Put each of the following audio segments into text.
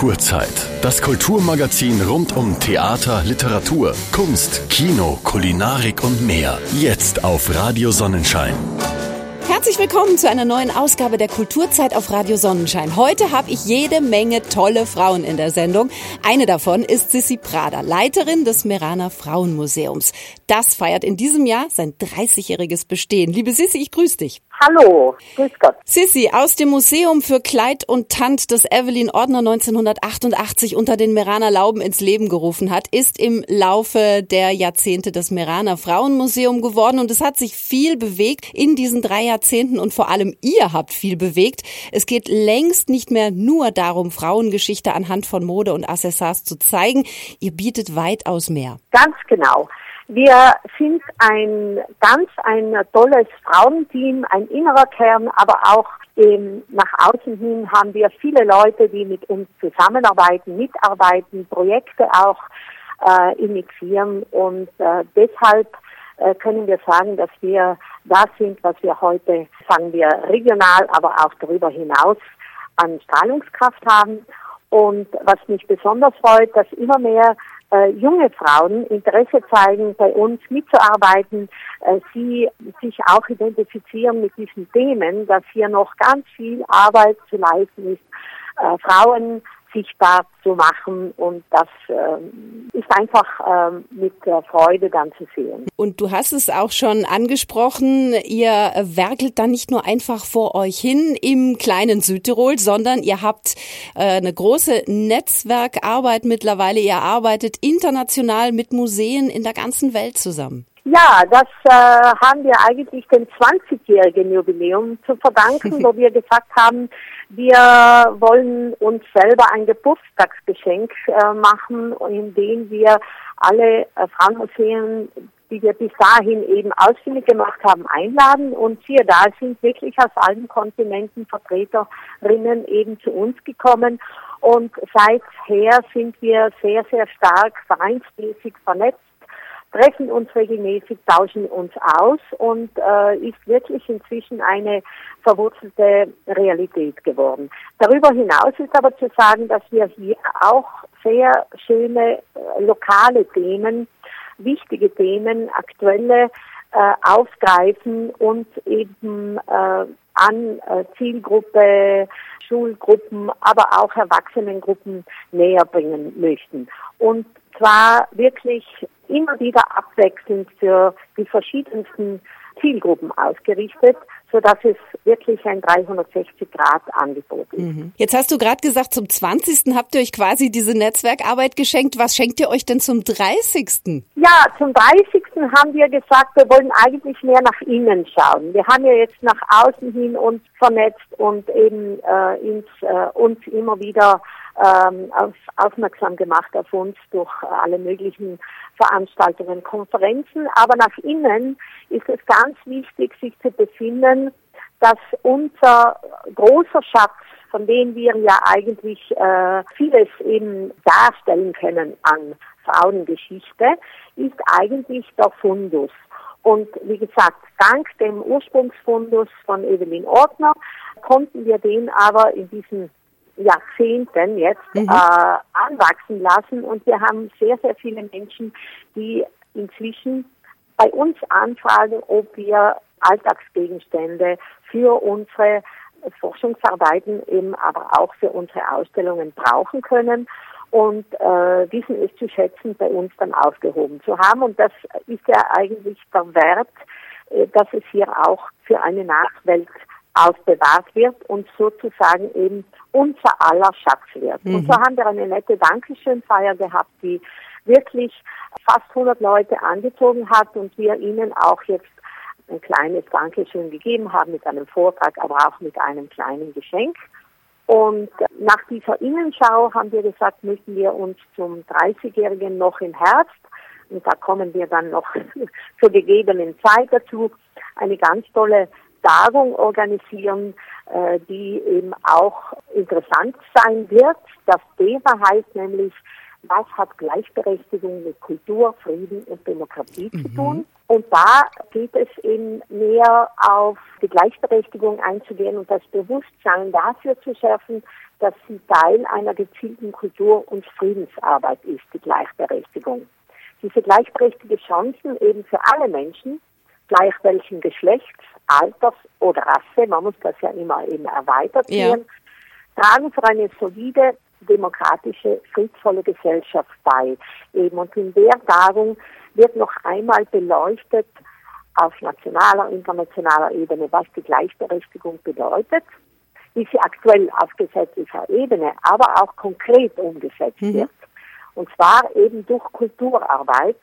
Kulturzeit. Das Kulturmagazin rund um Theater, Literatur, Kunst, Kino, Kulinarik und mehr. Jetzt auf Radio Sonnenschein. Herzlich willkommen zu einer neuen Ausgabe der Kulturzeit auf Radio Sonnenschein. Heute habe ich jede Menge tolle Frauen in der Sendung. Eine davon ist Sissi Prader, Leiterin des Meraner Frauenmuseums. Das feiert in diesem Jahr sein 30-jähriges Bestehen. Liebe Sissi, ich grüße dich. Hallo, grüß Gott. Sissi, aus dem Museum für Kleid und Tant, das Evelyn Ordner 1988 unter den Meraner Lauben ins Leben gerufen hat, ist im Laufe der Jahrzehnte das Meraner Frauenmuseum geworden und es hat sich viel bewegt in diesen drei Jahrzehnten und vor allem ihr habt viel bewegt. Es geht längst nicht mehr nur darum, Frauengeschichte anhand von Mode und Accessoires zu zeigen. Ihr bietet weitaus mehr. Ganz genau. Wir sind ein ganz ein tolles Frauenteam, ein innerer Kern, aber auch ähm, nach außen hin haben wir viele Leute, die mit uns zusammenarbeiten, mitarbeiten, Projekte auch äh, initiieren und äh, deshalb äh, können wir sagen, dass wir das sind, was wir heute, sagen wir, regional, aber auch darüber hinaus an Strahlungskraft haben. Und was mich besonders freut, dass immer mehr äh, junge Frauen Interesse zeigen, bei uns mitzuarbeiten, äh, sie sich auch identifizieren mit diesen Themen, dass hier noch ganz viel Arbeit zu leisten ist, äh, Frauen sichtbar zu machen und das ähm, ist einfach ähm, mit äh, Freude dann zu sehen. Und du hast es auch schon angesprochen, ihr werkelt dann nicht nur einfach vor euch hin im kleinen Südtirol, sondern ihr habt äh, eine große Netzwerkarbeit mittlerweile. Ihr arbeitet international mit Museen in der ganzen Welt zusammen. Ja, das äh, haben wir eigentlich dem 20-jährigen Jubiläum zu verdanken, wo wir gesagt haben, wir wollen uns selber ein Geburtstagsgeschenk äh, machen, indem wir alle äh, Frauenmuseen, die wir bis dahin eben ausfindig gemacht haben, einladen. Und siehe da, sind wirklich aus allen Kontinenten Vertreterinnen eben zu uns gekommen. Und seither sind wir sehr, sehr stark vereinsmäßig vernetzt treffen uns regelmäßig, tauschen uns aus und äh, ist wirklich inzwischen eine verwurzelte Realität geworden. Darüber hinaus ist aber zu sagen, dass wir hier auch sehr schöne äh, lokale Themen, wichtige Themen, aktuelle äh, aufgreifen und eben äh, an äh, Zielgruppe, Schulgruppen, aber auch Erwachsenengruppen näher bringen möchten. Und zwar wirklich immer wieder abwechselnd für die verschiedensten Zielgruppen ausgerichtet, so dass es wirklich ein 360-Grad-Angebot ist. Mhm. Jetzt hast du gerade gesagt, zum 20. habt ihr euch quasi diese Netzwerkarbeit geschenkt. Was schenkt ihr euch denn zum 30.? Ja, zum 30. haben wir gesagt, wir wollen eigentlich mehr nach innen schauen. Wir haben ja jetzt nach außen hin uns vernetzt und eben äh, ins, äh, uns immer wieder ähm, auf, aufmerksam gemacht auf uns durch alle möglichen Veranstaltungen, Konferenzen. Aber nach innen ist es ganz wichtig, sich zu befinden, dass unser großer Schatz, von dem wir ja eigentlich äh, vieles eben darstellen können an Frauengeschichte, ist eigentlich der Fundus. Und wie gesagt, dank dem Ursprungsfundus von Evelyn Ortner konnten wir den aber in diesen Jahrzehnten jetzt mhm. äh, anwachsen lassen und wir haben sehr, sehr viele Menschen, die inzwischen bei uns anfragen, ob wir Alltagsgegenstände für unsere Forschungsarbeiten eben aber auch für unsere Ausstellungen brauchen können und äh, wissen es zu schätzen, bei uns dann aufgehoben zu haben. Und das ist ja eigentlich der Wert, äh, dass es hier auch für eine Nachwelt aufbewahrt wird und sozusagen eben unser aller Schatz wird. Mhm. Und so haben wir eine nette Dankeschönfeier gehabt, die wirklich fast 100 Leute angezogen hat und wir ihnen auch jetzt ein kleines Dankeschön gegeben haben mit einem Vortrag, aber auch mit einem kleinen Geschenk. Und nach dieser Innenschau haben wir gesagt, möchten wir uns zum 30-Jährigen noch im Herbst, und da kommen wir dann noch zur gegebenen Zeit dazu, eine ganz tolle Tagung organisieren, äh, die eben auch interessant sein wird. Das Thema heißt nämlich, was hat Gleichberechtigung mit Kultur, Frieden und Demokratie mhm. zu tun? Und da geht es eben mehr auf die Gleichberechtigung einzugehen und das Bewusstsein dafür zu schärfen, dass sie Teil einer gezielten Kultur- und Friedensarbeit ist, die Gleichberechtigung. Diese gleichberechtigte Chancen eben für alle Menschen, gleich welchen Geschlechts, Alters oder Rasse, man muss das ja immer eben erweitert sehen, ja. tragen für eine solide, demokratische, friedvolle Gesellschaft bei. Eben. Und in der Tagung wird noch einmal beleuchtet, auf nationaler, internationaler Ebene, was die Gleichberechtigung bedeutet, wie sie aktuell auf gesetzlicher Ebene, aber auch konkret umgesetzt mhm. wird. Und zwar eben durch Kulturarbeit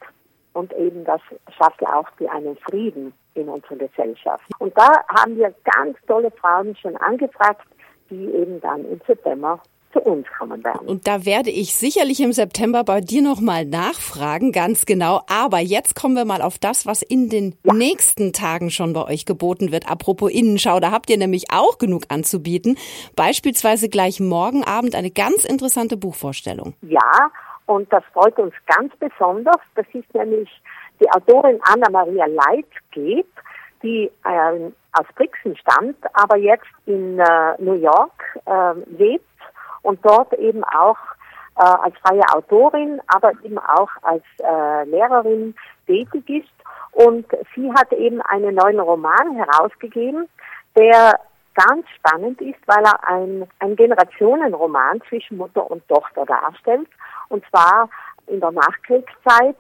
und eben das schafft ja auch die einen Frieden in unserer Gesellschaft. Und da haben wir ganz tolle Frauen schon angefragt, die eben dann im September zu uns kommen werden. Und da werde ich sicherlich im September bei dir nochmal nachfragen, ganz genau. Aber jetzt kommen wir mal auf das, was in den ja. nächsten Tagen schon bei euch geboten wird. Apropos Innenschau, da habt ihr nämlich auch genug anzubieten. Beispielsweise gleich morgen Abend eine ganz interessante Buchvorstellung. Ja, und das freut uns ganz besonders. Das ist nämlich die Autorin Anna-Maria Leitgeb, die äh, aus Brixen stammt, aber jetzt in äh, New York äh, lebt und dort eben auch äh, als freie Autorin, aber eben auch als äh, Lehrerin tätig ist. Und sie hat eben einen neuen Roman herausgegeben, der ganz spannend ist, weil er ein, ein Generationenroman zwischen Mutter und Tochter darstellt. Und zwar in der Nachkriegszeit.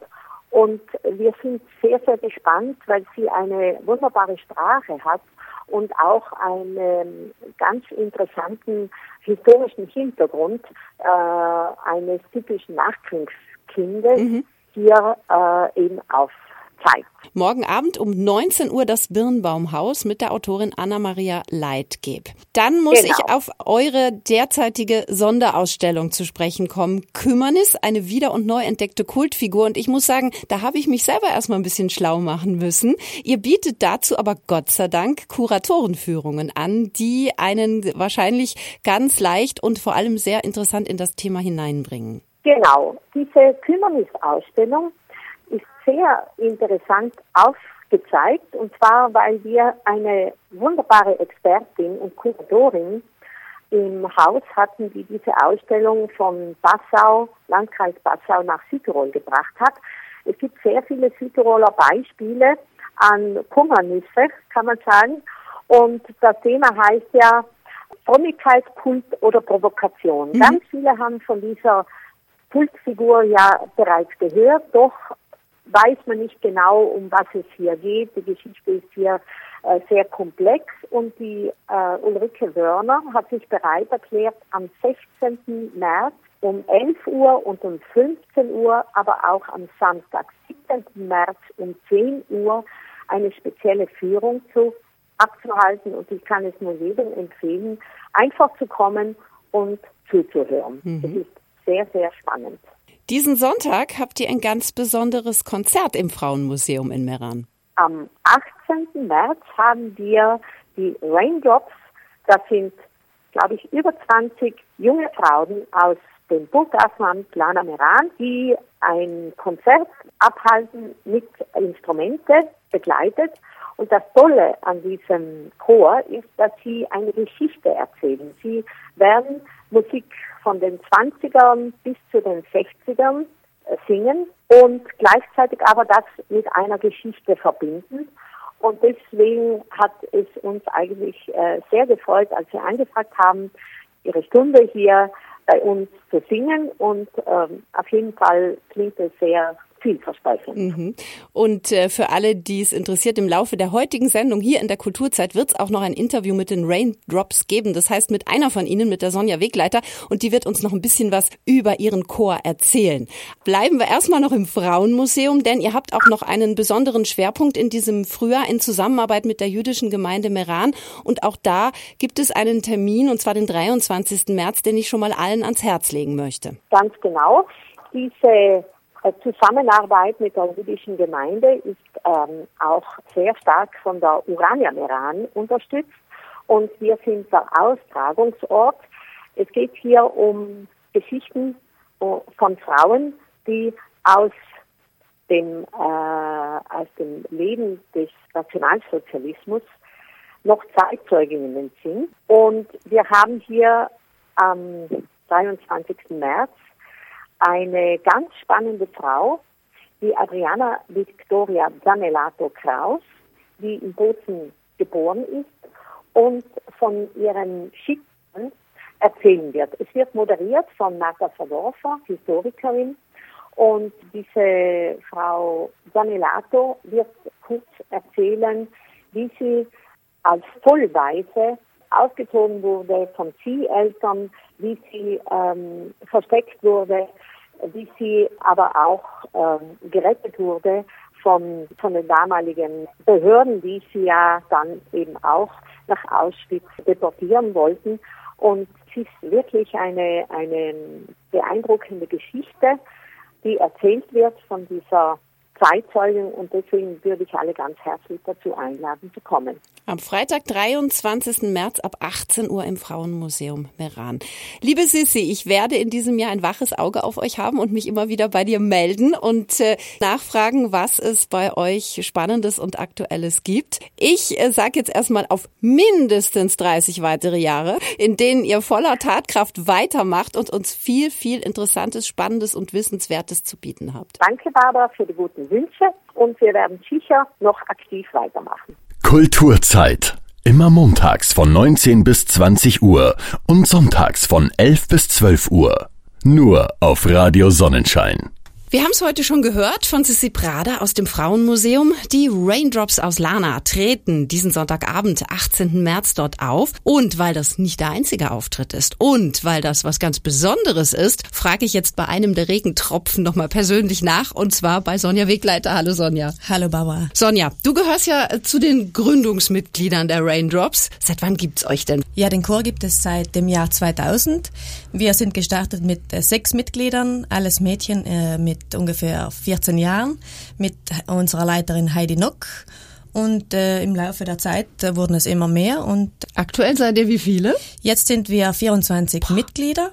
Und wir sind sehr, sehr gespannt, weil sie eine wunderbare Sprache hat und auch einen ganz interessanten historischen Hintergrund äh, eines typischen Nachkriegskindes mhm. hier äh, eben auf Zeit. Morgen Abend um 19 Uhr das Birnbaumhaus mit der Autorin Anna-Maria Leitgeb. Dann muss genau. ich auf eure derzeitige Sonderausstellung zu sprechen kommen. Kümmernis, eine wieder und neu entdeckte Kultfigur. Und ich muss sagen, da habe ich mich selber erstmal ein bisschen schlau machen müssen. Ihr bietet dazu aber Gott sei Dank Kuratorenführungen an, die einen wahrscheinlich ganz leicht und vor allem sehr interessant in das Thema hineinbringen. Genau. Diese Kümmernisausstellung sehr interessant aufgezeigt, und zwar, weil wir eine wunderbare Expertin und Kuratorin im Haus hatten, die diese Ausstellung von Passau, Landkreis Passau nach Südtirol gebracht hat. Es gibt sehr viele Südtiroler Beispiele an Kummernisse, kann man sagen. Und das Thema heißt ja Frömmigkeit, Kult oder Provokation. Mhm. Ganz viele haben von dieser Kultfigur ja bereits gehört, doch weiß man nicht genau, um was es hier geht. Die Geschichte ist hier äh, sehr komplex und die äh, Ulrike Wörner hat sich bereit erklärt, am 16. März um 11 Uhr und um 15 Uhr, aber auch am Samstag, 17. März um 10 Uhr eine spezielle Führung zu abzuhalten und ich kann es nur jedem empfehlen, einfach zu kommen und zuzuhören. Mhm. Das ist sehr, sehr spannend. Diesen Sonntag habt ihr ein ganz besonderes Konzert im Frauenmuseum in Meran. Am 18. März haben wir die Raindrops. Das sind, glaube ich, über 20 junge Frauen aus dem Burgassland Lana Meran, die ein Konzert abhalten mit Instrumente begleitet. Und das Tolle an diesem Chor ist, dass sie eine Geschichte erzählen. Sie werden Musik von den 20ern bis zu den 60ern äh, singen und gleichzeitig aber das mit einer Geschichte verbinden. Und deswegen hat es uns eigentlich äh, sehr gefreut, als wir angefragt haben, Ihre Stunde hier bei uns zu singen. Und ähm, auf jeden Fall klingt es sehr vielversprechend. Mhm. Und äh, für alle, die es interessiert, im Laufe der heutigen Sendung hier in der Kulturzeit wird es auch noch ein Interview mit den Raindrops geben. Das heißt mit einer von ihnen, mit der Sonja Wegleiter. Und die wird uns noch ein bisschen was über ihren Chor erzählen. Bleiben wir erstmal noch im Frauenmuseum, denn ihr habt auch noch einen besonderen Schwerpunkt in diesem Frühjahr in Zusammenarbeit mit der jüdischen Gemeinde Meran. Und auch da gibt es einen Termin, und zwar den 23. März, den ich schon mal allen ans Herz legen möchte. Ganz genau. Diese Zusammenarbeit mit der jüdischen Gemeinde ist ähm, auch sehr stark von der Urania Meran unterstützt und wir sind der Austragungsort. Es geht hier um Geschichten äh, von Frauen, die aus dem, äh, aus dem Leben des Nationalsozialismus noch Zeitzeuginnen sind. Und wir haben hier am 23. März eine ganz spannende Frau, die Adriana Victoria Zanelato Kraus, die in Bozen geboren ist und von ihren Schicksalen erzählen wird. Es wird moderiert von Marta Sadorfa, Historikerin, und diese Frau Zanelato wird kurz erzählen, wie sie als Vollweise ausgezogen wurde von Zieheltern, wie sie ähm, versteckt wurde, wie sie aber auch ähm, gerettet wurde von, von den damaligen Behörden, die sie ja dann eben auch nach Auschwitz deportieren wollten. Und es ist wirklich eine, eine beeindruckende Geschichte, die erzählt wird von dieser Zeitzeugen und deswegen würde ich alle ganz herzlich dazu einladen zu kommen. Am Freitag, 23. März ab 18 Uhr im Frauenmuseum Meran. Liebe Sissi, ich werde in diesem Jahr ein waches Auge auf euch haben und mich immer wieder bei dir melden und äh, nachfragen, was es bei euch Spannendes und Aktuelles gibt. Ich äh, sage jetzt erstmal auf mindestens 30 weitere Jahre, in denen ihr voller Tatkraft weitermacht und uns viel, viel Interessantes, Spannendes und Wissenswertes zu bieten habt. Danke, Barbara, für die guten Wünsche und wir werden sicher noch aktiv weitermachen. Kulturzeit. Immer montags von 19 bis 20 Uhr und sonntags von 11 bis 12 Uhr. Nur auf Radio Sonnenschein. Wir haben es heute schon gehört von Sissi Prada aus dem Frauenmuseum. Die Raindrops aus Lana treten diesen Sonntagabend, 18. März dort auf. Und weil das nicht der einzige Auftritt ist und weil das was ganz Besonderes ist, frage ich jetzt bei einem der Regentropfen nochmal persönlich nach und zwar bei Sonja Wegleiter. Hallo Sonja. Hallo Barbara. Sonja, du gehörst ja zu den Gründungsmitgliedern der Raindrops. Seit wann gibt's euch denn? Ja, den Chor gibt es seit dem Jahr 2000. Wir sind gestartet mit äh, sechs Mitgliedern, alles Mädchen äh, mit mit ungefähr 14 Jahren mit unserer Leiterin Heidi Nock. Und äh, im Laufe der Zeit wurden es immer mehr. Und aktuell seid ihr wie viele? Jetzt sind wir 24 Boah. Mitglieder,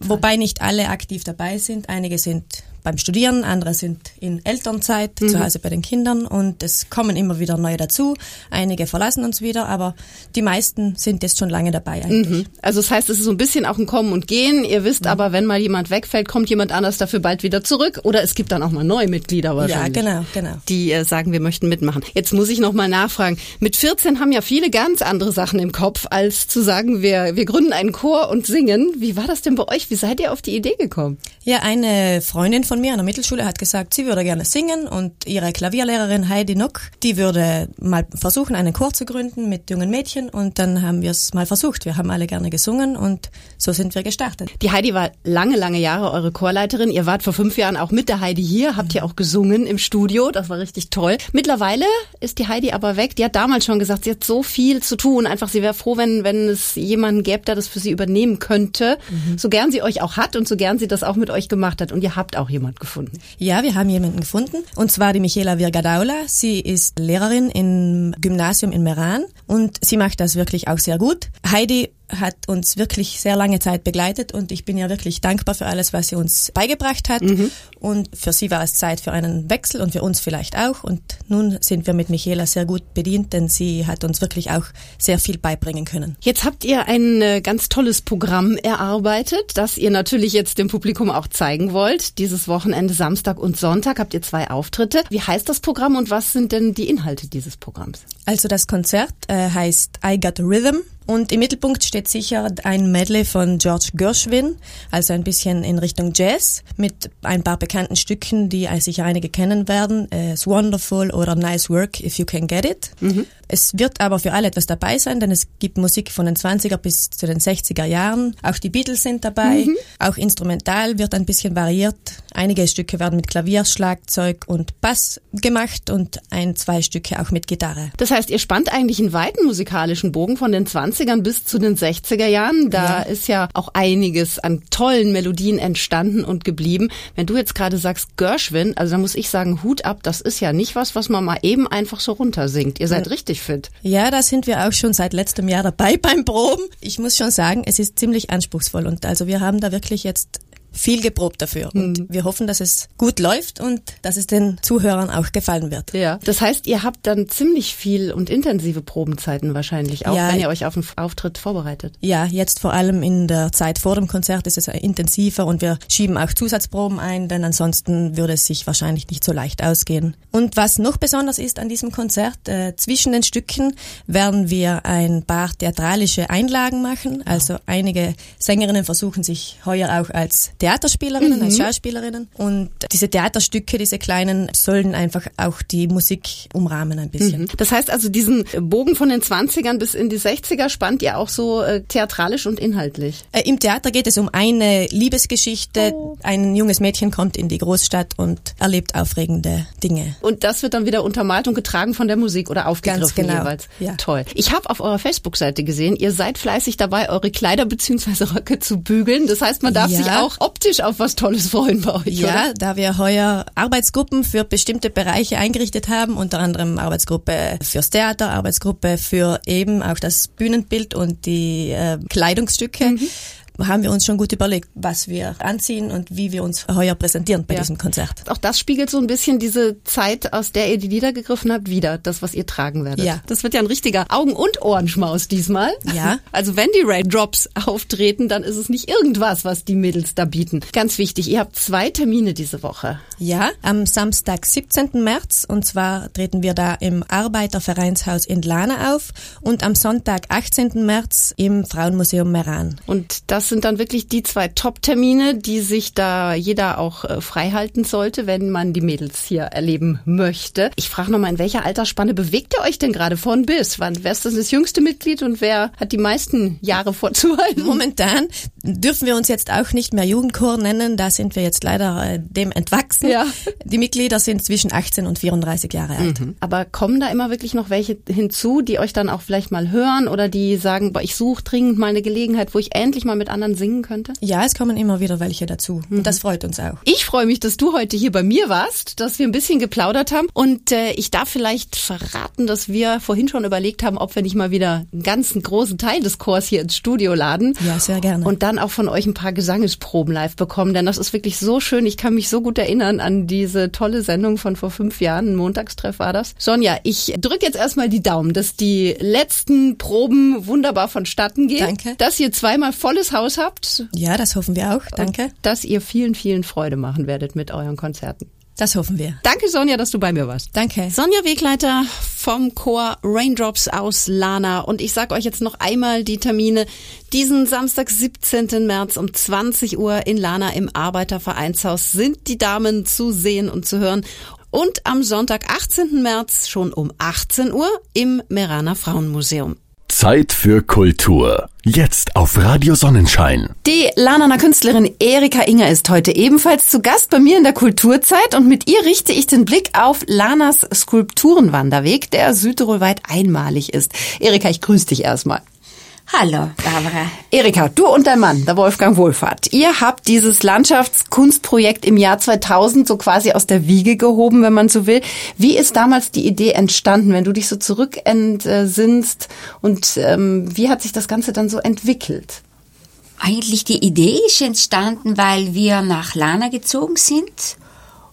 wobei nicht alle aktiv dabei sind. Einige sind beim Studieren, andere sind in Elternzeit, mhm. zu Hause bei den Kindern und es kommen immer wieder neue dazu. Einige verlassen uns wieder, aber die meisten sind jetzt schon lange dabei eigentlich. Mhm. Also das heißt, es ist so ein bisschen auch ein Kommen und Gehen. Ihr wisst mhm. aber, wenn mal jemand wegfällt, kommt jemand anders dafür bald wieder zurück oder es gibt dann auch mal neue Mitglieder wahrscheinlich. Ja, genau, genau. Die äh, sagen, wir möchten mitmachen. Jetzt muss ich noch mal nachfragen. Mit 14 haben ja viele ganz andere Sachen im Kopf, als zu sagen, wir, wir gründen einen Chor und singen. Wie war das denn bei euch? Wie seid ihr auf die Idee gekommen? Ja, eine Freundin von mir an der Mittelschule hat gesagt, sie würde gerne singen und ihre Klavierlehrerin Heidi Nock, die würde mal versuchen, einen Chor zu gründen mit jungen Mädchen und dann haben wir es mal versucht. Wir haben alle gerne gesungen und so sind wir gestartet. Die Heidi war lange, lange Jahre eure Chorleiterin. Ihr wart vor fünf Jahren auch mit der Heidi hier, habt ihr auch gesungen im Studio. Das war richtig toll. Mittlerweile ist die Heidi aber weg. Die hat damals schon gesagt, sie hat so viel zu tun. Einfach, sie wäre froh, wenn, wenn es jemanden gäbe, der das für sie übernehmen könnte. Mhm. So gern sie euch auch hat und so gern sie das auch mit euch gemacht hat. Und ihr habt auch jemand gefunden. Ja, wir haben jemanden gefunden. Und zwar die Michaela Virgadaula. Sie ist Lehrerin im Gymnasium in Meran und sie macht das wirklich auch sehr gut. Heidi hat uns wirklich sehr lange Zeit begleitet und ich bin ja wirklich dankbar für alles, was sie uns beigebracht hat. Mhm. Und für sie war es Zeit für einen Wechsel und für uns vielleicht auch. Und nun sind wir mit Michaela sehr gut bedient, denn sie hat uns wirklich auch sehr viel beibringen können. Jetzt habt ihr ein äh, ganz tolles Programm erarbeitet, das ihr natürlich jetzt dem Publikum auch zeigen wollt. Dieses Wochenende Samstag und Sonntag habt ihr zwei Auftritte. Wie heißt das Programm und was sind denn die Inhalte dieses Programms? Also das Konzert äh, heißt I Got Rhythm und im Mittelpunkt steht sicher ein Medley von George Gershwin, also ein bisschen in Richtung Jazz, mit ein paar bekannten Stücken, die sicher einige kennen werden. Äh, It's Wonderful oder Nice Work If You Can Get It. Mhm. Es wird aber für alle etwas dabei sein, denn es gibt Musik von den 20er bis zu den 60er Jahren. Auch die Beatles sind dabei. Mhm. Auch instrumental wird ein bisschen variiert. Einige Stücke werden mit Klavier, Schlagzeug und Bass gemacht und ein, zwei Stücke auch mit Gitarre. Das heißt, ihr spannt eigentlich einen weiten musikalischen Bogen von den 20ern bis zu den 60er Jahren. Da ja. ist ja auch einiges an tollen Melodien entstanden und geblieben. Wenn du jetzt gerade sagst Gershwin, also da muss ich sagen, Hut ab, das ist ja nicht was, was man mal eben einfach so runtersingt. Ihr seid ja. richtig fit. Ja, da sind wir auch schon seit letztem Jahr dabei beim Proben. Ich muss schon sagen, es ist ziemlich anspruchsvoll und also wir haben da wirklich jetzt viel geprobt dafür. Und wir hoffen, dass es gut läuft und dass es den Zuhörern auch gefallen wird. Ja. Das heißt, ihr habt dann ziemlich viel und intensive Probenzeiten wahrscheinlich auch, Ja. wenn ihr euch auf den Auftritt vorbereitet. Ja, jetzt vor allem in der Zeit vor dem Konzert ist es intensiver und wir schieben auch Zusatzproben ein, denn ansonsten würde es sich wahrscheinlich nicht so leicht ausgehen. Und was noch besonders ist an diesem Konzert, äh, zwischen den Stücken werden wir ein paar theatralische Einlagen machen. Also einige Sängerinnen versuchen sich heuer auch als Theaterspielerinnen, als Schauspielerinnen. Und diese Theaterstücke, diese kleinen, sollen einfach auch die Musik umrahmen ein bisschen. Das heißt also, diesen Bogen von den 20ern bis in die 60er spannt ihr auch so äh, theatralisch und inhaltlich. Äh, Im Theater geht es um eine Liebesgeschichte. Ein junges Mädchen kommt in die Großstadt und erlebt aufregende Dinge. Und das wird dann wieder untermalt und getragen von der Musik oder aufgegriffen Ganz genau, jeweils. ja. Toll. Ich habe auf eurer Facebook-Seite gesehen, ihr seid fleißig dabei, eure Kleider bzw. Röcke zu bügeln. Das heißt, man darf Ja. sich auch optisch auf was Tolles freuen bei euch, Ja, oder? da wir heuer Arbeitsgruppen für bestimmte Bereiche eingerichtet haben, unter anderem Arbeitsgruppe fürs Theater, Arbeitsgruppe für eben auch das Bühnenbild und die äh, Kleidungsstücke. Haben wir uns schon gut überlegt, was wir anziehen und wie wir uns heuer präsentieren bei Ja. diesem Konzert. Auch das spiegelt so ein bisschen diese Zeit, aus der ihr die Lieder gegriffen habt, wieder. Das, was ihr tragen werdet. Ja. Das wird ja ein richtiger Augen- und Ohrenschmaus diesmal. Ja. Also wenn die Raindrops auftreten, dann ist es nicht irgendwas, was die Mädels da bieten. Ganz wichtig, ihr habt zwei Termine diese Woche. Ja, am Samstag, 17. März, und zwar treten wir da im Arbeitervereinshaus in Lana auf und am Sonntag, 18. März, im Frauenmuseum Meran. Und das sind dann wirklich die zwei Top-Termine, die sich da jeder auch äh, frei halten sollte, wenn man die Mädels hier erleben möchte. Ich frage nochmal, in welcher Altersspanne bewegt ihr euch denn gerade von bis? Wann, wer ist das, das jüngste Mitglied und wer hat die meisten Jahre vorzuhalten? Momentan dürfen wir uns jetzt auch nicht mehr Jugendchor nennen, da sind wir jetzt leider äh, dem entwachsen. Ja. Die Mitglieder sind zwischen 18 und 34 Jahre alt. Aber kommen da immer wirklich noch welche hinzu, die euch dann auch vielleicht mal hören oder die sagen, boah, ich suche dringend mal eine Gelegenheit, wo ich endlich mal mit anderen singen könnte? Ja, es kommen immer wieder welche dazu und das freut uns auch. Ich freue mich, dass du heute hier bei mir warst, dass wir ein bisschen geplaudert haben und äh, ich darf vielleicht verraten, dass wir vorhin schon überlegt haben, ob wir nicht mal wieder einen ganzen großen Teil des Chors hier ins Studio laden. Ja, sehr gerne. Und dann auch von euch ein paar Gesangesproben live bekommen, denn das ist wirklich so schön. Ich kann mich so gut erinnern an diese tolle Sendung von vor fünf Jahren, ein Montagstreff war das. Sonja, ich drücke jetzt erstmal die Daumen, dass die letzten Proben wunderbar vonstatten gehen. Danke. Dass ihr zweimal volles Haus habt. Ja, das hoffen wir auch. Danke. Dass ihr vielen, vielen Freude machen werdet mit euren Konzerten. Das hoffen wir. Danke, Sonja, dass du bei mir warst. Danke. Sonja Wegleiter vom Chor Raindrops aus Lana. Und ich sage euch jetzt noch einmal die Termine. Diesen Samstag, 17. März um 20 Uhr in Lana im Arbeitervereinshaus sind die Damen zu sehen und zu hören. Und am Sonntag, 18. März schon um 18 Uhr im Meraner Frauenmuseum. Zeit für Kultur. Jetzt auf Radio Sonnenschein. Die Lananer Künstlerin Erika Inger ist heute ebenfalls zu Gast bei mir in der Kulturzeit und mit ihr richte ich den Blick auf Lanas Skulpturenwanderweg, der südtirolweit einmalig ist. Erika, ich grüße dich erstmal. Hallo, Barbara. Erika, du und dein Mann, der Wolfgang Wohlfahrt, ihr habt dieses Landschaftskunstprojekt im Jahr 2000 so quasi aus der Wiege gehoben, wenn man so will. Wie ist damals die Idee entstanden, wenn du dich so zurückentsinnst und ähm, wie hat sich das Ganze dann so entwickelt? Eigentlich die Idee ist entstanden, weil wir nach Lana gezogen sind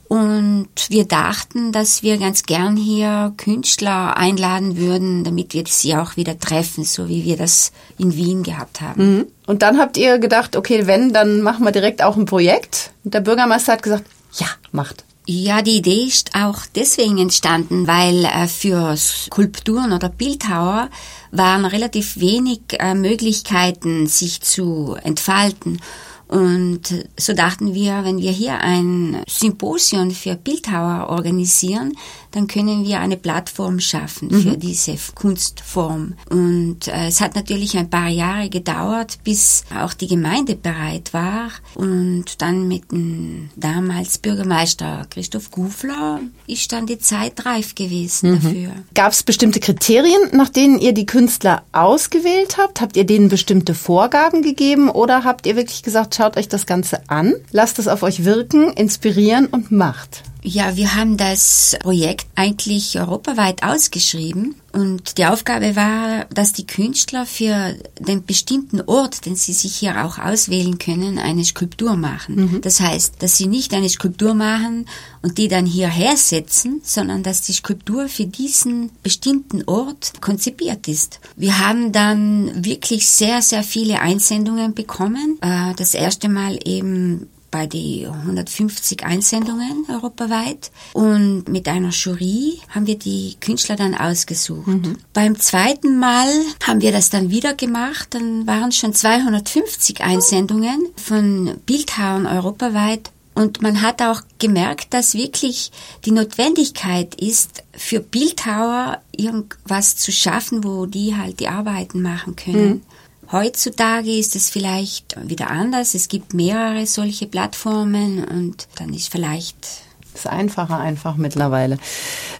und wir dachten, dass wir ganz gern hier Künstler einladen würden, damit wir sie auch wieder treffen, so wie wir das in Wien gehabt haben. Und dann habt ihr gedacht, okay, wenn, dann machen wir direkt auch ein Projekt. Und der Bürgermeister hat gesagt, ja, macht. Ja, die Idee ist auch deswegen entstanden, weil äh, für Skulpturen oder Bildhauer waren relativ wenig äh, Möglichkeiten, sich zu entfalten. Und so dachten wir, wenn wir hier ein Symposium für Bildhauer organisieren, dann können wir eine Plattform schaffen für diese Kunstform. Und äh, es hat natürlich ein paar Jahre gedauert, bis auch die Gemeinde bereit war. Und dann mit dem damals Bürgermeister Christoph Gufler ist dann die Zeit reif gewesen dafür. Gab es bestimmte Kriterien, nach denen ihr die Künstler ausgewählt habt? Habt ihr denen bestimmte Vorgaben gegeben oder habt ihr wirklich gesagt, schaut euch das Ganze an, lasst es auf euch wirken, inspirieren und macht? Ja, wir haben das Projekt eigentlich europaweit ausgeschrieben und die Aufgabe war, dass die Künstler für den bestimmten Ort, den sie sich hier auch auswählen können, eine Skulptur machen. Mhm. Das heißt, dass sie nicht eine Skulptur machen und die dann hierher setzen, sondern dass die Skulptur für diesen bestimmten Ort konzipiert ist. Wir haben dann wirklich sehr, sehr viele Einsendungen bekommen. Äh, das erste Mal eben bei die 150 Einsendungen europaweit und mit einer Jury haben wir die Künstler dann ausgesucht. Mhm. Beim zweiten Mal haben wir das dann wieder gemacht, dann waren schon 250 Einsendungen von Bildhauern europaweit und man hat auch gemerkt, dass wirklich die Notwendigkeit ist, für Bildhauer irgendwas zu schaffen, wo die halt die Arbeiten machen können. Mhm. Heutzutage ist es vielleicht wieder anders. Es gibt mehrere solche Plattformen und dann ist vielleicht ist einfacher einfach mittlerweile.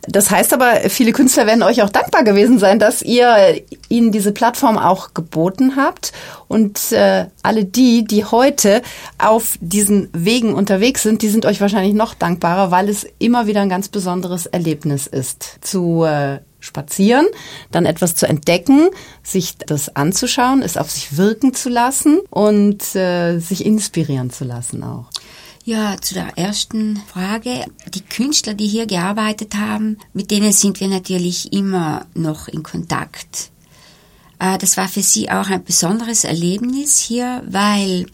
Das heißt aber, viele Künstler werden euch auch dankbar gewesen sein, dass ihr ihnen diese Plattform auch geboten habt. Und äh, alle die, die heute auf diesen Wegen unterwegs sind, die sind euch wahrscheinlich noch dankbarer, weil es immer wieder ein ganz besonderes Erlebnis ist. Zu äh, spazieren, dann etwas zu entdecken, sich das anzuschauen, es auf sich wirken zu lassen und äh, sich inspirieren zu lassen auch. Ja, zu der ersten Frage. Die Künstler, die hier gearbeitet haben, mit denen sind wir natürlich immer noch in Kontakt. Äh, das war für sie auch ein besonderes Erlebnis hier, weil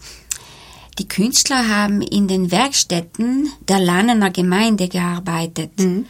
die Künstler haben in den Werkstätten der Lannener Gemeinde gearbeitet. Mhm.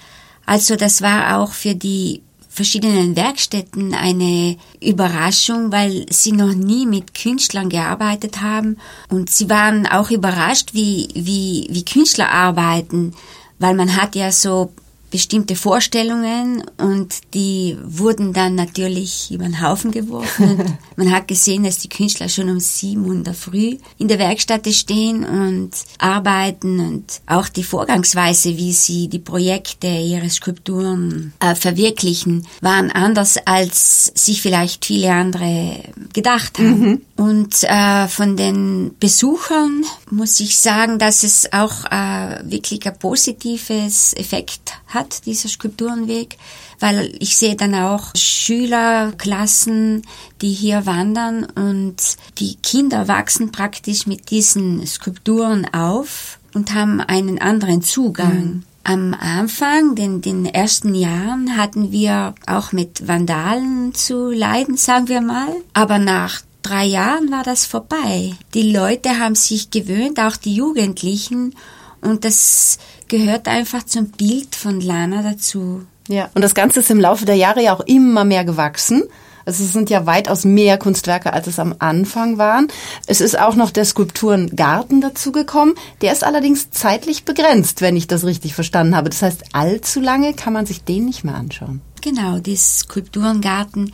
Also das war auch für die verschiedenen Werkstätten eine Überraschung, weil sie noch nie mit Künstlern gearbeitet haben. Und sie waren auch überrascht, wie, wie, wie Künstler arbeiten, weil man hat ja so bestimmte Vorstellungen und die wurden dann natürlich über den Haufen geworfen. Und man hat gesehen, dass die Künstler schon um sieben Uhr in der Früh in der Werkstatt stehen und arbeiten und auch die Vorgangsweise, wie sie die Projekte ihre Skulpturen äh, verwirklichen, waren anders, als sich vielleicht viele andere gedacht haben. Mhm. Und äh, von den Besuchern muss ich sagen, dass es auch äh, wirklich ein positives Effekt hat, dieser Skulpturenweg, weil ich sehe dann auch Schülerklassen, die hier wandern und die Kinder wachsen praktisch mit diesen Skulpturen auf und haben einen anderen Zugang. Mhm. Am Anfang, in den ersten Jahren, hatten wir auch mit Vandalen zu leiden, sagen wir mal. Aber nach drei Jahren war das vorbei. Die Leute haben sich gewöhnt, auch die Jugendlichen, und das gehört einfach zum Bild von Lana dazu. Ja, und das Ganze ist im Laufe der Jahre ja auch immer mehr gewachsen. Also es sind ja weitaus mehr Kunstwerke, als es am Anfang waren. Es ist auch noch der Skulpturengarten dazugekommen. Der ist allerdings zeitlich begrenzt, wenn ich das richtig verstanden habe. Das heißt, allzu lange kann man sich den nicht mehr anschauen. Genau, der Skulpturengarten,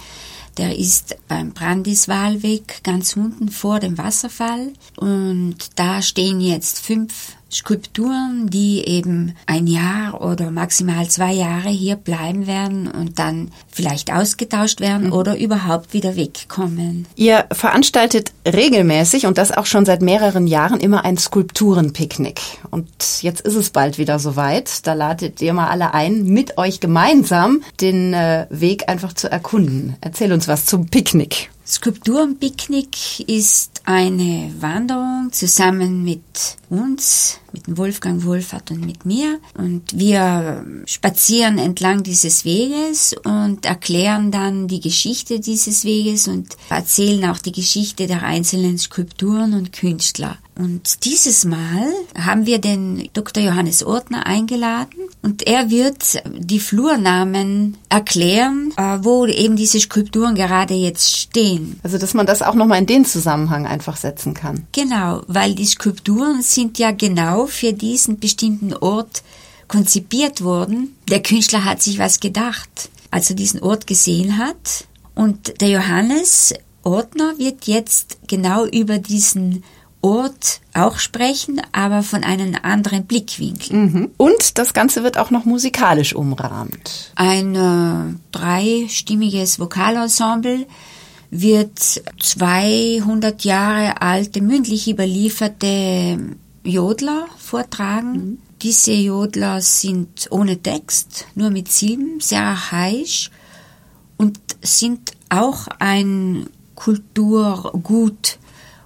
der ist beim Brandiswahlweg ganz unten vor dem Wasserfall. Und da stehen jetzt fünf Skulpturen, die eben ein Jahr oder maximal zwei Jahre hier bleiben werden und dann vielleicht ausgetauscht werden mhm. oder überhaupt wieder wegkommen. Ihr veranstaltet regelmäßig und das auch schon seit mehreren Jahren immer ein Skulpturenpicknick. Und jetzt ist es bald wieder soweit. Da ladet ihr mal alle ein, mit euch gemeinsam den äh, Weg einfach zu erkunden. Erzähl uns was zum Picknick. Skulpturenpicknick ist eine Wanderung zusammen mit uns, mit Wolfgang Wohlfahrt und mit mir. Und wir spazieren entlang dieses Weges und erklären dann die Geschichte dieses Weges und erzählen auch die Geschichte der einzelnen Skulpturen und Künstler. Und dieses Mal haben wir den Dr. Johannes Ortner eingeladen und er wird die Flurnamen erklären, äh, wo eben diese Skulpturen gerade jetzt stehen. Also, dass man das auch nochmal in den Zusammenhang einfach setzen kann. Genau, weil die Skulpturen sind ja genau für diesen bestimmten Ort konzipiert worden. Der Künstler hat sich was gedacht, als er diesen Ort gesehen hat. Und der Johannes Ortner wird jetzt genau über diesen Ort auch sprechen, aber von einem anderen Blickwinkel. Mhm. Und das Ganze wird auch noch musikalisch umrahmt. Ein äh, dreistimmiges Vokalensemble wird 200 Jahre alte mündlich überlieferte Jodler vortragen. Mhm. Diese Jodler sind ohne Text, nur mit Silben, sehr archaisch und sind auch ein Kulturgut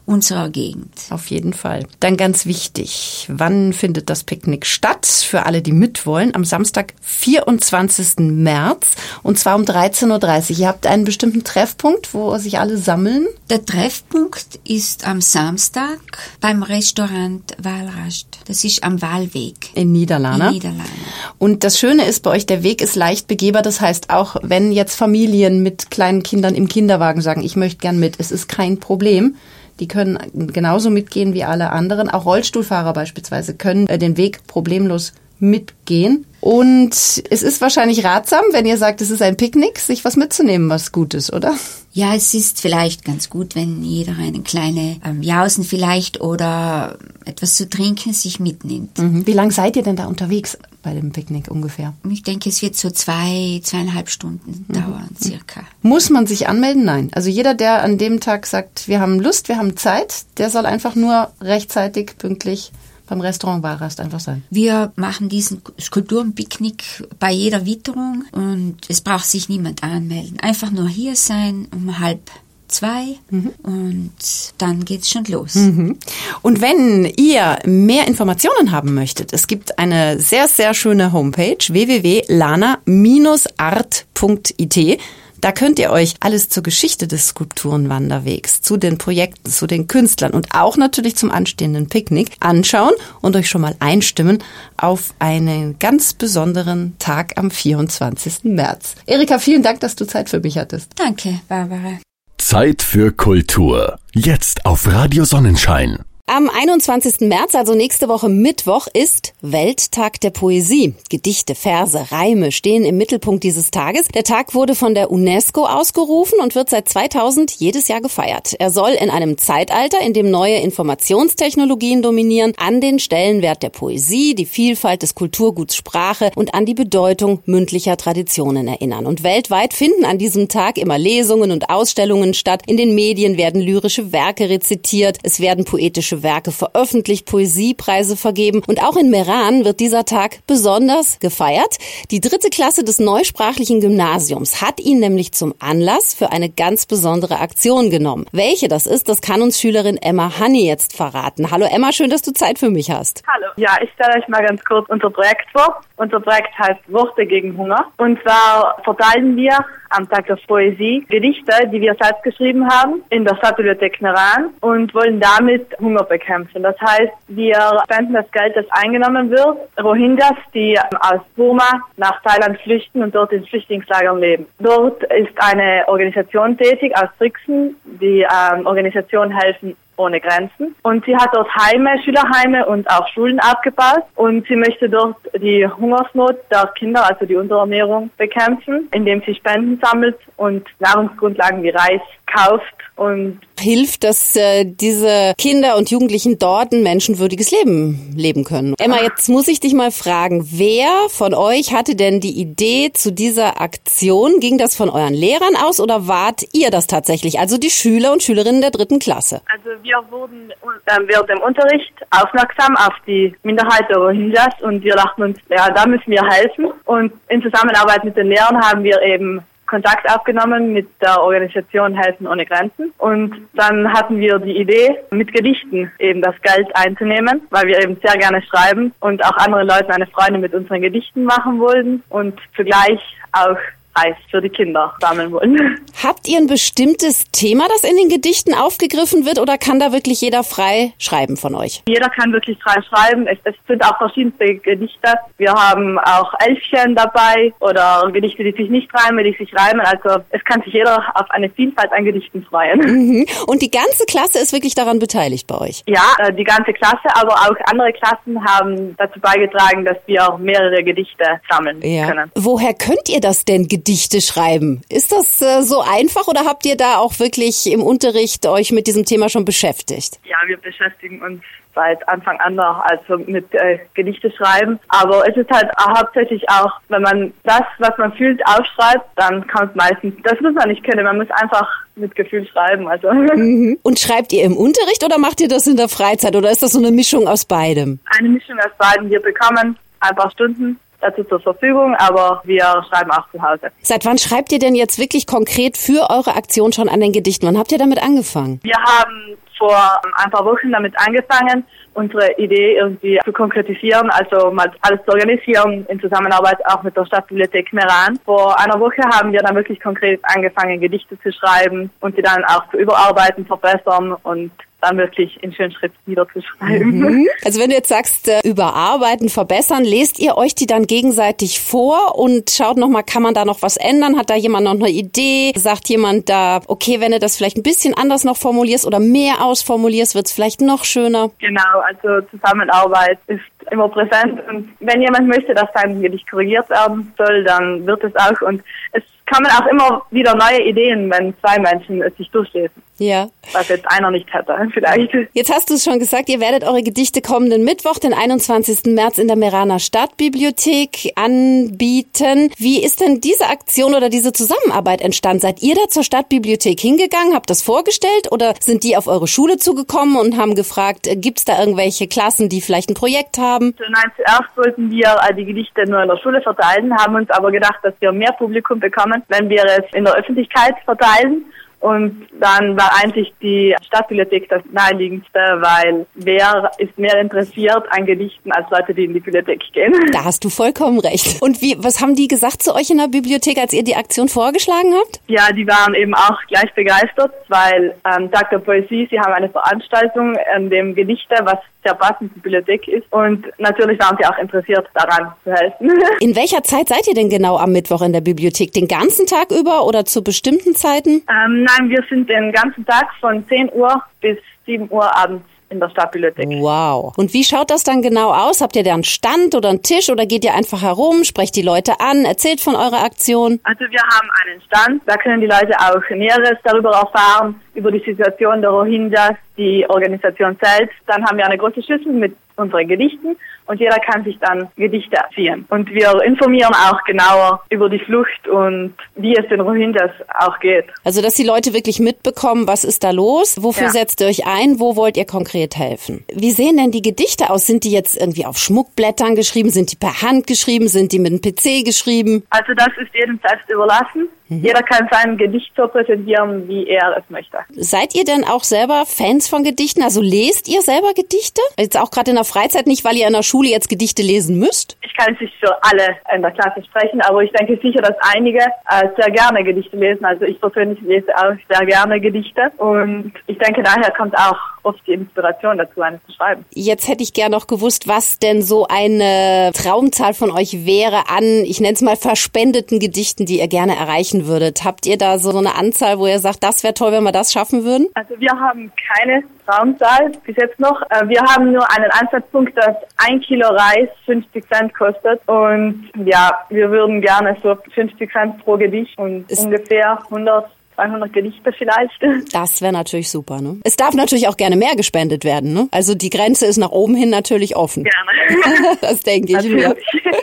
unserer Gegend. Auf jeden Fall. Dann ganz wichtig, wann findet das Picknick statt? Für alle, die mitwollen, am Samstag, 24. März und zwar um 13.30 Uhr. Ihr habt einen bestimmten Treffpunkt, wo sich alle sammeln? Der Treffpunkt ist am Samstag beim Restaurant Walrast. Das ist am Wahlweg. In Niederlande. In Niederlande. Und das Schöne ist bei euch, der Weg ist leicht begehbar. Das heißt, auch wenn jetzt Familien mit kleinen Kindern im Kinderwagen sagen, ich möchte gern mit, es ist kein Problem. Die können genauso mitgehen wie alle anderen. Auch Rollstuhlfahrer beispielsweise können äh, den Weg problemlos mitgehen. Und es ist wahrscheinlich ratsam, wenn ihr sagt, es ist ein Picknick, sich was mitzunehmen, was gut ist, oder? Ja, es ist vielleicht ganz gut, wenn jeder eine kleine ähm, Jausen vielleicht oder etwas zu trinken sich mitnimmt. Mhm. Wie lange seid ihr denn da unterwegs bei dem Picknick ungefähr? Ich denke, es wird so zwei, zweieinhalb Stunden mhm. dauern, circa. Muss man sich anmelden? Nein. Also jeder, der an dem Tag sagt, wir haben Lust, wir haben Zeit, der soll einfach nur rechtzeitig, pünktlich beim Restaurant Warast einfach sein. Wir machen diesen Skulpturenpicknick bei jeder Witterung und es braucht sich niemand anmelden. Einfach nur hier sein um halb zwei mhm. und dann geht's schon los. Mhm. Und wenn ihr mehr Informationen haben möchtet, es gibt eine sehr, sehr schöne Homepage www.lana-art.it. Da könnt ihr euch alles zur Geschichte des Skulpturenwanderwegs, zu den Projekten, zu den Künstlern und auch natürlich zum anstehenden Picknick anschauen und euch schon mal einstimmen auf einen ganz besonderen Tag am 24. März. Erika, vielen Dank, dass du Zeit für mich hattest. Danke, Barbara. Zeit für Kultur. Jetzt auf Radio Sonnenschein. Am 21. März, also nächste Woche Mittwoch, ist Welttag der Poesie. Gedichte, Verse, Reime stehen im Mittelpunkt dieses Tages. Der Tag wurde von der UNESCO ausgerufen und wird seit 2000 jedes Jahr gefeiert. Er soll in einem Zeitalter, in dem neue Informationstechnologien dominieren, an den Stellenwert der Poesie, die Vielfalt des Kulturguts Sprache und an die Bedeutung mündlicher Traditionen erinnern. Und weltweit finden an diesem Tag immer Lesungen und Ausstellungen statt. In den Medien werden lyrische Werke rezitiert. Es werden poetische Werke veröffentlicht, Poesiepreise vergeben und auch in Meran wird dieser Tag besonders gefeiert. Die dritte Klasse des neusprachlichen Gymnasiums hat ihn nämlich zum Anlass für eine ganz besondere Aktion genommen. Welche das ist, das kann uns Schülerin Emma Hanni jetzt verraten. Hallo Emma, schön, dass du Zeit für mich hast. Hallo. Ja, ich stelle euch mal ganz kurz unser Projekt vor. Unser Projekt heißt Worte gegen Hunger. Und zwar verteilen wir am Tag der Poesie Gedichte, die wir selbst geschrieben haben, in der Stadtbibliothek Neran und wollen damit Hunger bekämpfen. Das heißt, wir spenden das Geld, das eingenommen wird, Rohingyas, die aus Burma nach Thailand flüchten und dort in Flüchtlingslagern leben. Dort ist eine Organisation tätig aus Brixen. Die ähm, Organisation helfen ohne Grenzen. Und sie hat dort Heime, Schülerheime und auch Schulen abgebaut. Und sie möchte dort die Hungersnot der Kinder, also die Unterernährung, bekämpfen, indem sie Spenden sammelt und Nahrungsgrundlagen wie Reis kauft und hilft, dass äh, diese Kinder und Jugendlichen dort ein menschenwürdiges Leben leben können. Emma, jetzt muss ich dich mal fragen, wer von euch hatte denn die Idee zu dieser Aktion? Ging das von euren Lehrern aus oder wart ihr das tatsächlich, also die Schüler und Schülerinnen der dritten Klasse? Also wir wurden äh, während dem Unterricht aufmerksam auf die Minderheit der Rohingyas und wir dachten uns, ja, da müssen wir helfen. Und in Zusammenarbeit mit den Lehrern haben wir eben Kontakt aufgenommen mit der Organisation Helfen ohne Grenzen. Und dann hatten wir die Idee, mit Gedichten eben das Geld einzunehmen, weil wir eben sehr gerne schreiben und auch anderen Leuten eine Freude mit unseren Gedichten machen wollten und zugleich auch Eis für die Kinder sammeln wollen. Habt ihr ein bestimmtes Thema, das in den Gedichten aufgegriffen wird oder kann da wirklich jeder frei schreiben von euch? Jeder kann wirklich frei schreiben. Es, es sind auch verschiedenste Gedichte. Wir haben auch Elfchen dabei oder Gedichte, die sich nicht reimen, die sich reimen. Also es kann sich jeder auf eine Vielfalt an Gedichten freuen. Mhm. Und die ganze Klasse ist wirklich daran beteiligt bei euch? Ja, äh, die ganze Klasse, aber auch andere Klassen haben dazu beigetragen, dass wir auch mehrere Gedichte sammeln ja. können. Woher könnt ihr das denn? Gedichte schreiben. Ist das äh, so einfach oder habt ihr da auch wirklich im Unterricht euch mit diesem Thema schon beschäftigt? Ja, wir beschäftigen uns seit Anfang an noch, also mit äh, Gedichte schreiben. Aber es ist halt hauptsächlich auch, wenn man das, was man fühlt, aufschreibt, dann kann es meistens, das muss man nicht können, man muss einfach mit Gefühl schreiben. Also. Mhm. Und schreibt ihr im Unterricht oder macht ihr das in der Freizeit oder ist das so eine Mischung aus beidem? Eine Mischung aus beidem. Wir bekommen ein paar Stunden dazu zur Verfügung, aber wir schreiben auch zu Hause. Seit wann schreibt ihr denn jetzt wirklich konkret für eure Aktion schon an den Gedichten? Wann habt ihr damit angefangen? Wir haben vor ein paar Wochen damit angefangen, unsere Idee irgendwie zu konkretisieren, also mal alles zu organisieren in Zusammenarbeit auch mit der Stadtbibliothek Meran. Vor einer Woche haben wir dann wirklich konkret angefangen, Gedichte zu schreiben und sie dann auch zu überarbeiten, verbessern und dann wirklich in Schönschrift niederzuschreiben. Mhm. Also wenn du jetzt sagst, äh, überarbeiten, verbessern, lest ihr euch die dann gegenseitig vor und schaut nochmal, kann man da noch was ändern? Hat da jemand noch eine Idee? Sagt jemand da, okay, wenn du das vielleicht ein bisschen anders noch formulierst oder mehr ausformulierst, wird es vielleicht noch schöner? Genau, also Zusammenarbeit ist immer präsent und wenn jemand möchte, dass sein Gedicht korrigiert werden soll, dann wird es auch und es kann man auch immer wieder neue Ideen, wenn zwei Menschen es sich durchlesen. Ja. Was jetzt einer nicht hätte, vielleicht. Jetzt hast du es schon gesagt, ihr werdet eure Gedichte kommenden Mittwoch, den 21. März in der Meraner Stadtbibliothek anbieten. Wie ist denn diese Aktion oder diese Zusammenarbeit entstanden? Seid ihr da zur Stadtbibliothek hingegangen, habt das vorgestellt oder sind die auf eure Schule zugekommen und haben gefragt, äh, gibt es da irgendwelche Klassen, die vielleicht ein Projekt haben? Nein, zuerst wollten wir die Gedichte nur in der Schule verteilen, haben uns aber gedacht, dass wir mehr Publikum bekommen, wenn wir es in der Öffentlichkeit verteilen. Und dann war eigentlich die Stadtbibliothek das naheliegendste, weil wer ist mehr interessiert an Gedichten als Leute, die in die Bibliothek gehen. Da hast du vollkommen recht. Und wie, was haben die gesagt zu euch in der Bibliothek, als ihr die Aktion vorgeschlagen habt? Ja, die waren eben auch gleich begeistert, weil ähm, Tag der Poesie, sie haben eine Veranstaltung, an dem Gedichte, was sehr passend Bibliothek ist. Und natürlich waren sie auch interessiert daran zu helfen. In welcher Zeit seid ihr denn genau am Mittwoch in der Bibliothek? Den ganzen Tag über oder zu bestimmten Zeiten? Ähm, nein, wir sind den ganzen Tag von 10 Uhr bis 7 Uhr abends in der Stadtbibliothek. Wow. Und wie schaut das dann genau aus? Habt ihr da einen Stand oder einen Tisch oder geht ihr einfach herum, sprecht die Leute an, erzählt von eurer Aktion? Also wir haben einen Stand, da können die Leute auch Näheres darüber erfahren, über die Situation der Rohingyas, die Organisation selbst. Dann haben wir eine große Schüssel mit unseren Gedichten und jeder kann sich dann Gedichte ziehen. Und wir informieren auch genauer über die Flucht und wie es den Rohingyas auch geht. Also, dass die Leute wirklich mitbekommen, was ist da los, wofür ja. setzt ihr euch ein, wo wollt ihr konkret helfen. Wie sehen denn die Gedichte aus? Sind die jetzt irgendwie auf Schmuckblättern geschrieben? Sind die per Hand geschrieben? Sind die mit einem PC geschrieben? Also, das ist jedem selbst überlassen. Mhm. Jeder kann sein Gedicht so präsentieren, wie er es möchte. Seid ihr denn auch selber Fans von Gedichten? Also lest ihr selber Gedichte? Jetzt auch gerade in der Freizeit nicht, weil ihr in der Schule jetzt Gedichte lesen müsst? Ich kann nicht für alle in der Klasse sprechen, aber ich denke sicher, dass einige äh, sehr gerne Gedichte lesen. Also ich persönlich lese auch sehr gerne Gedichte und ich denke, daher kommt auch oft die Inspiration dazu, eines zu schreiben. Jetzt hätte ich gerne noch gewusst, was denn so eine Traumzahl von euch wäre an, ich nenne es mal, verspendeten Gedichten, die ihr gerne erreichen würdet. Habt ihr da so eine Anzahl, wo ihr sagt, das wäre toll, wenn wir das schaffen würden? Also wir haben keine Traumzahl bis jetzt noch. Äh, wir haben nur einen Ansatzpunkt, dass ein Kilo Reis 50 Cent kostet. Und ja, wir würden gerne so 50 Cent pro Gedicht und Ist ungefähr 100 200 Gedichte vielleicht. Das wäre natürlich super. Ne? Es darf natürlich auch gerne mehr gespendet werden. Ne? Also die Grenze ist nach oben hin natürlich offen. Gerne. das denke ich mir.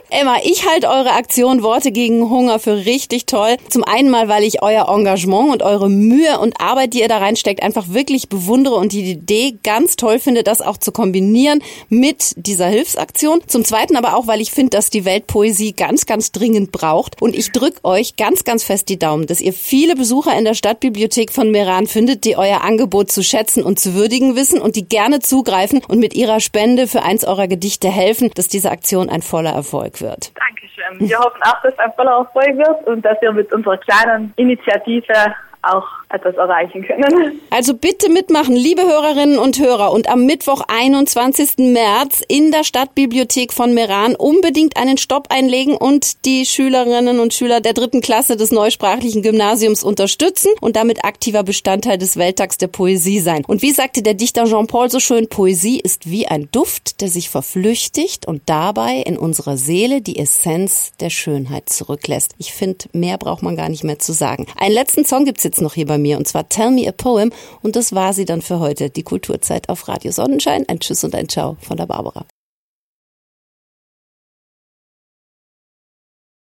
Emma, ich halte eure Aktion Worte gegen Hunger für richtig toll. Zum einen mal, weil ich euer Engagement und eure Mühe und Arbeit, die ihr da reinsteckt, einfach wirklich bewundere und die Idee ganz toll finde, das auch zu kombinieren mit dieser Hilfsaktion. Zum zweiten aber auch, weil ich finde, dass die Weltpoesie ganz, ganz dringend braucht. Und ich drücke euch ganz, ganz fest die Daumen, dass ihr viele Besucher in der Stadtbibliothek von Meran findet, die euer Angebot zu schätzen und zu würdigen wissen und die gerne zugreifen und mit ihrer Spende für eins eurer Gedichte helfen, dass diese Aktion ein voller Erfolg wird. Dankeschön. Wir hoffen auch, dass es ein voller Erfolg wird und dass wir mit unserer kleinen Initiative auch etwas erreichen können. Also bitte mitmachen, liebe Hörerinnen und Hörer. Und am Mittwoch, 21. März in der Stadtbibliothek von Meran unbedingt einen Stopp einlegen und die Schülerinnen und Schüler der dritten Klasse des neusprachlichen Gymnasiums unterstützen und damit aktiver Bestandteil des Welttags der Poesie sein. Und wie sagte der Dichter Jean-Paul so schön, Poesie ist wie ein Duft, der sich verflüchtigt und dabei in unserer Seele die Essenz der Schönheit zurücklässt. Ich finde, mehr braucht man gar nicht mehr zu sagen. Einen letzten Song gibt's jetzt noch hier bei mir und zwar Tell Me a Poem und das war sie dann für heute, die Kulturzeit auf Radio Sonnenschein. Ein Tschüss und ein Ciao von der Barbara.